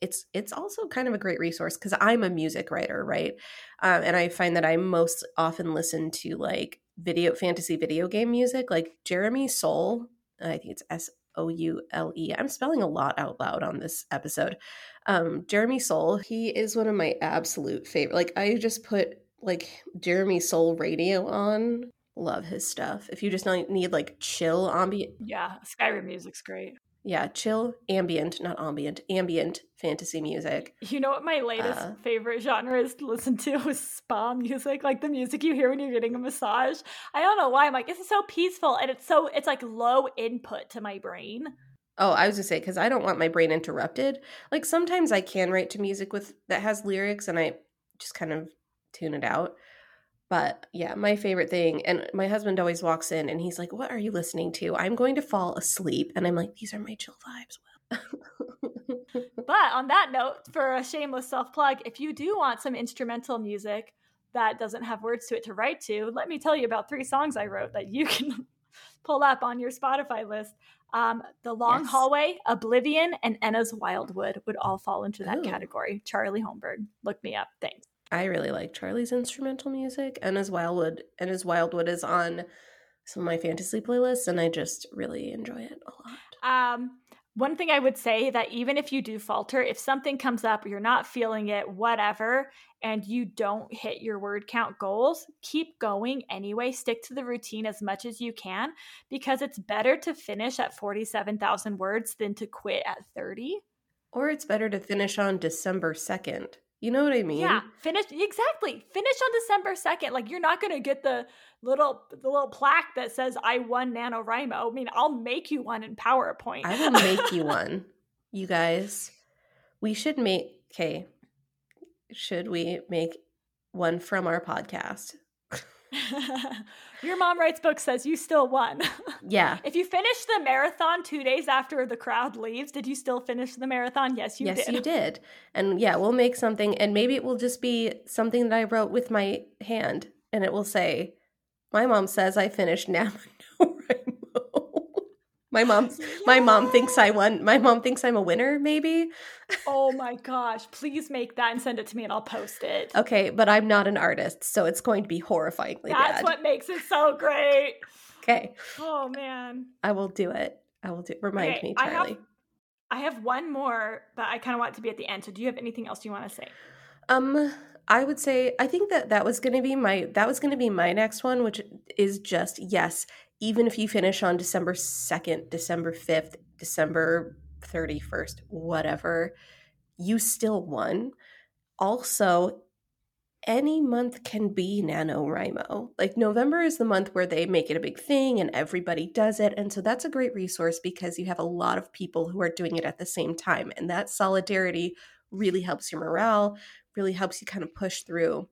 [SPEAKER 1] it's it's also kind of a great resource because I'm a music writer, right? Um, and I find that I most often listen to like video fantasy video game music, like Jeremy Soule. I think it's S O U L E. I'm spelling a lot out loud on this episode. Um, Jeremy Soule, he is one of my absolute favorite. Like I just put like Jeremy Soule radio on. Love his stuff. If you just need like chill ambient,
[SPEAKER 2] Yeah, Skyrim music's great.
[SPEAKER 1] Yeah, chill ambient, not ambient, ambient fantasy music.
[SPEAKER 2] You know what my latest
[SPEAKER 1] Uh,
[SPEAKER 2] favorite genre is to listen to is spa music, like the music you hear when you're getting a massage. I don't know why. I'm like, this is so peaceful and it's so it's like low input to my brain.
[SPEAKER 1] Oh, I was gonna say because I don't want my brain interrupted. Like sometimes I can write to music with that has lyrics, and I just kind of tune it out. But yeah, my favorite thing, and my husband always walks in and he's like, "What are you listening to?" I'm going to fall asleep, and I'm like, "These are my chill vibes."
[SPEAKER 2] But on that note, for a shameless self plug, if you do want some instrumental music that doesn't have words to it to write to, let me tell you about three songs I wrote that you can pull up on your Spotify list. Um, the Long
[SPEAKER 1] Yes.
[SPEAKER 2] Hallway, Oblivion, and Enna's Wildwood would all fall into that
[SPEAKER 1] Ooh.
[SPEAKER 2] category. Charlie Holmberg, look me up. Thanks.
[SPEAKER 1] I really like Charlie's instrumental music, and his Wildwood, and his Wildwood is on some of my fantasy playlists, and I just really enjoy it a lot.
[SPEAKER 2] Um, one thing I would say that even if you do falter, if something comes up, you're not feeling it, whatever, and you don't hit your word count goals, keep going anyway. Stick to the routine as much as you can because it's better to finish at 47,000 words than to quit at 30.
[SPEAKER 1] Or it's better to finish on December second. You know what I mean?
[SPEAKER 2] Yeah, finish exactly. Finish on December 2nd. Like you're not going to get the little the little plaque that says I won NaNoWriMo. I mean, I'll make you one in PowerPoint.
[SPEAKER 1] I will make you one. You guys, we should make. Okay, should we make one from our podcast?
[SPEAKER 2] Your mom writes books says you still won.
[SPEAKER 1] Yeah.
[SPEAKER 2] if you finish the marathon two days after the crowd leaves, did you still finish the marathon? Yes, you
[SPEAKER 1] yes,
[SPEAKER 2] did.
[SPEAKER 1] Yes, you did. And yeah, we'll make something, and maybe it will just be something that I wrote with my hand, and it will say, "My mom says I finished NaNoWriMo." my mom's my mom thinks I won. My mom thinks I'm a winner. Maybe.
[SPEAKER 2] oh my gosh! Please make that and send it to me, and I'll post it.
[SPEAKER 1] Okay, but I'm not an artist, so it's going to be horrifyingly
[SPEAKER 2] That's
[SPEAKER 1] bad.
[SPEAKER 2] what makes it so great.
[SPEAKER 1] Okay,
[SPEAKER 2] Oh man.
[SPEAKER 1] I will do it. I will do. Remind
[SPEAKER 2] Okay,
[SPEAKER 1] me,
[SPEAKER 2] I have-
[SPEAKER 1] Charlie.
[SPEAKER 2] I have one more, but I kind of want it to be at the end. So, do you have anything else you want to say?
[SPEAKER 1] Um, I would say I think that that was going to be my that was going to be my next one, which is just yes, even if you finish on December 2nd, December 5th, December 31st, whatever, you still won. Also, any month can be NaNoWriMo. Like November is the month where they make it a big thing and everybody does it. And so that's a great resource because you have a lot of people who are doing it at the same time. And that solidarity really helps your morale, really helps you kind of push through.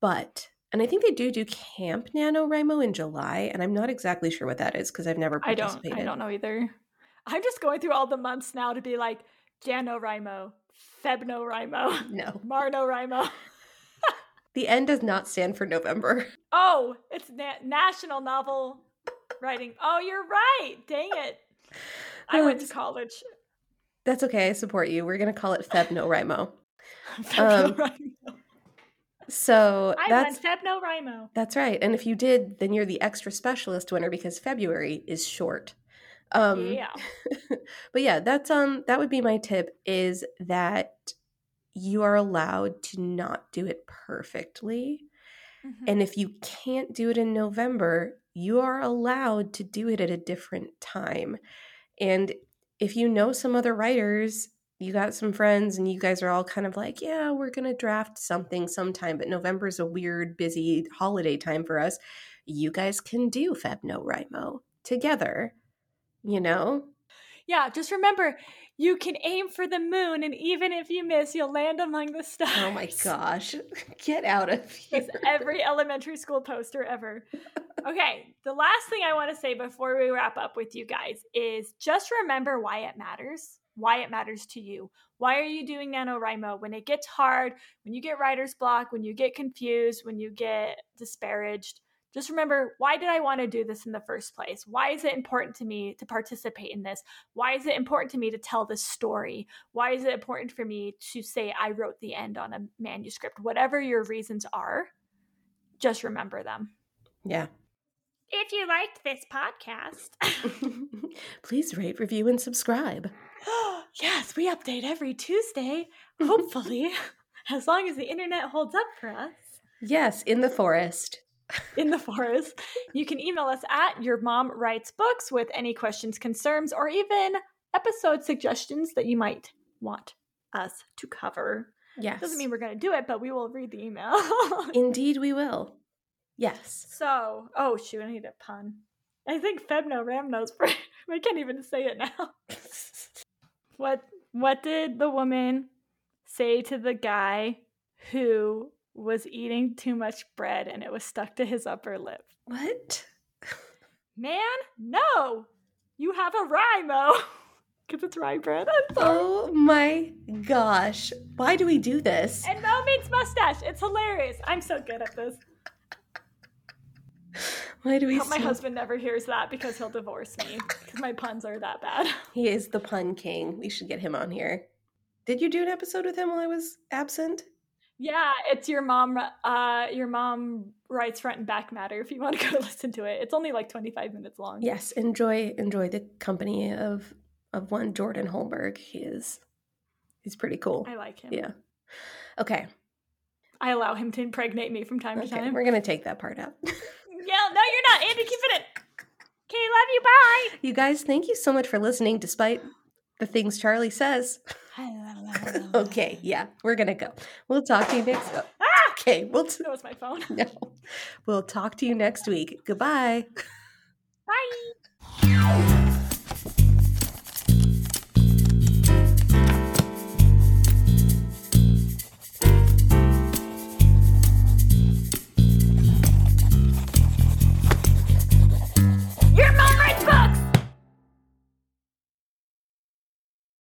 [SPEAKER 1] But, and I think they do do Camp NaNoWriMo in July. And I'm not exactly sure what that is because I've never participated.
[SPEAKER 2] I don't, I don't know either. I'm just going through all the months now to be like, JanoWriMo, FebNoWriMo,
[SPEAKER 1] no.
[SPEAKER 2] MarNoWriMo.
[SPEAKER 1] The N does not stand for November.
[SPEAKER 2] Oh, it's na- National Novel Writing. Oh, you're right. Dang it. I went to college.
[SPEAKER 1] That's okay. I support you. We're going to call it Feb No Rimo.
[SPEAKER 2] um,
[SPEAKER 1] so
[SPEAKER 2] I
[SPEAKER 1] that's
[SPEAKER 2] Feb No Rimo.
[SPEAKER 1] That's right. And if you did, then you're the extra specialist winner because February is short. Um,
[SPEAKER 2] yeah.
[SPEAKER 1] but yeah, that's um that would be my tip is that you are allowed to not do it perfectly. Mm-hmm. And if you can't do it in November, you are allowed to do it at a different time. And if you know some other writers, you got some friends and you guys are all kind of like, yeah, we're going to draft something sometime, but November is a weird, busy holiday time for us. You guys can do Feb No Rimo together, you know?
[SPEAKER 2] Yeah, just remember you can aim for the moon, and even if you miss, you'll land among the stars.
[SPEAKER 1] Oh my gosh. Get out of here.
[SPEAKER 2] It's every elementary school poster ever. Okay, the last thing I want to say before we wrap up with you guys is just remember why it matters. Why it matters to you. Why are you doing NaNoWriMo? When it gets hard, when you get writer's block, when you get confused, when you get disparaged, just remember why did I want to do this in the first place? Why is it important to me to participate in this? Why is it important to me to tell this story? Why is it important for me to say I wrote the end on a manuscript? Whatever your reasons are, just remember them.
[SPEAKER 1] Yeah.
[SPEAKER 2] If you liked this podcast,
[SPEAKER 1] please rate, review, and subscribe.
[SPEAKER 2] Yes, we update every Tuesday, hopefully, as long as the internet holds up for us.
[SPEAKER 1] Yes, in the forest
[SPEAKER 2] in the forest. You can email us at your mom writes books with any questions, concerns, or even episode suggestions that you might want us to cover.
[SPEAKER 1] Yes.
[SPEAKER 2] Doesn't mean we're going to do it, but we will read the email.
[SPEAKER 1] Indeed, we will. Yes.
[SPEAKER 2] So, oh shoot, I need a pun. I think Femno Ramnos. I can't even say it now. What What did the woman say to the guy who was eating too much bread and it was stuck to his upper lip.
[SPEAKER 1] What?
[SPEAKER 2] Man, no! You have a rye, Mo! Oh. Because it's rye bread.
[SPEAKER 1] Oh my gosh. Why do we do this?
[SPEAKER 2] And Mo means mustache. It's hilarious. I'm so good at this.
[SPEAKER 1] Why do we?
[SPEAKER 2] I hope my husband never hears that because he'll divorce me because my puns are that bad.
[SPEAKER 1] He is the pun king. We should get him on here. Did you do an episode with him while I was absent?
[SPEAKER 2] Yeah, it's your mom. Uh, your mom writes front and back matter. If you want to go listen to it, it's only like twenty five minutes long.
[SPEAKER 1] Yes, enjoy enjoy the company of of one Jordan Holmberg. He is he's pretty cool.
[SPEAKER 2] I like him.
[SPEAKER 1] Yeah. Okay.
[SPEAKER 2] I allow him to impregnate me from time okay, to time.
[SPEAKER 1] We're gonna take that part out.
[SPEAKER 2] yeah, no, you're not. Andy, keep it in. Okay, love you. Bye.
[SPEAKER 1] You guys, thank you so much for listening, despite the things Charlie says. okay, yeah, we're gonna go. We'll talk to you next. Oh, ah! okay, we'll.
[SPEAKER 2] T- that was my phone.
[SPEAKER 1] No, we'll talk to you next week. Goodbye.
[SPEAKER 2] Bye.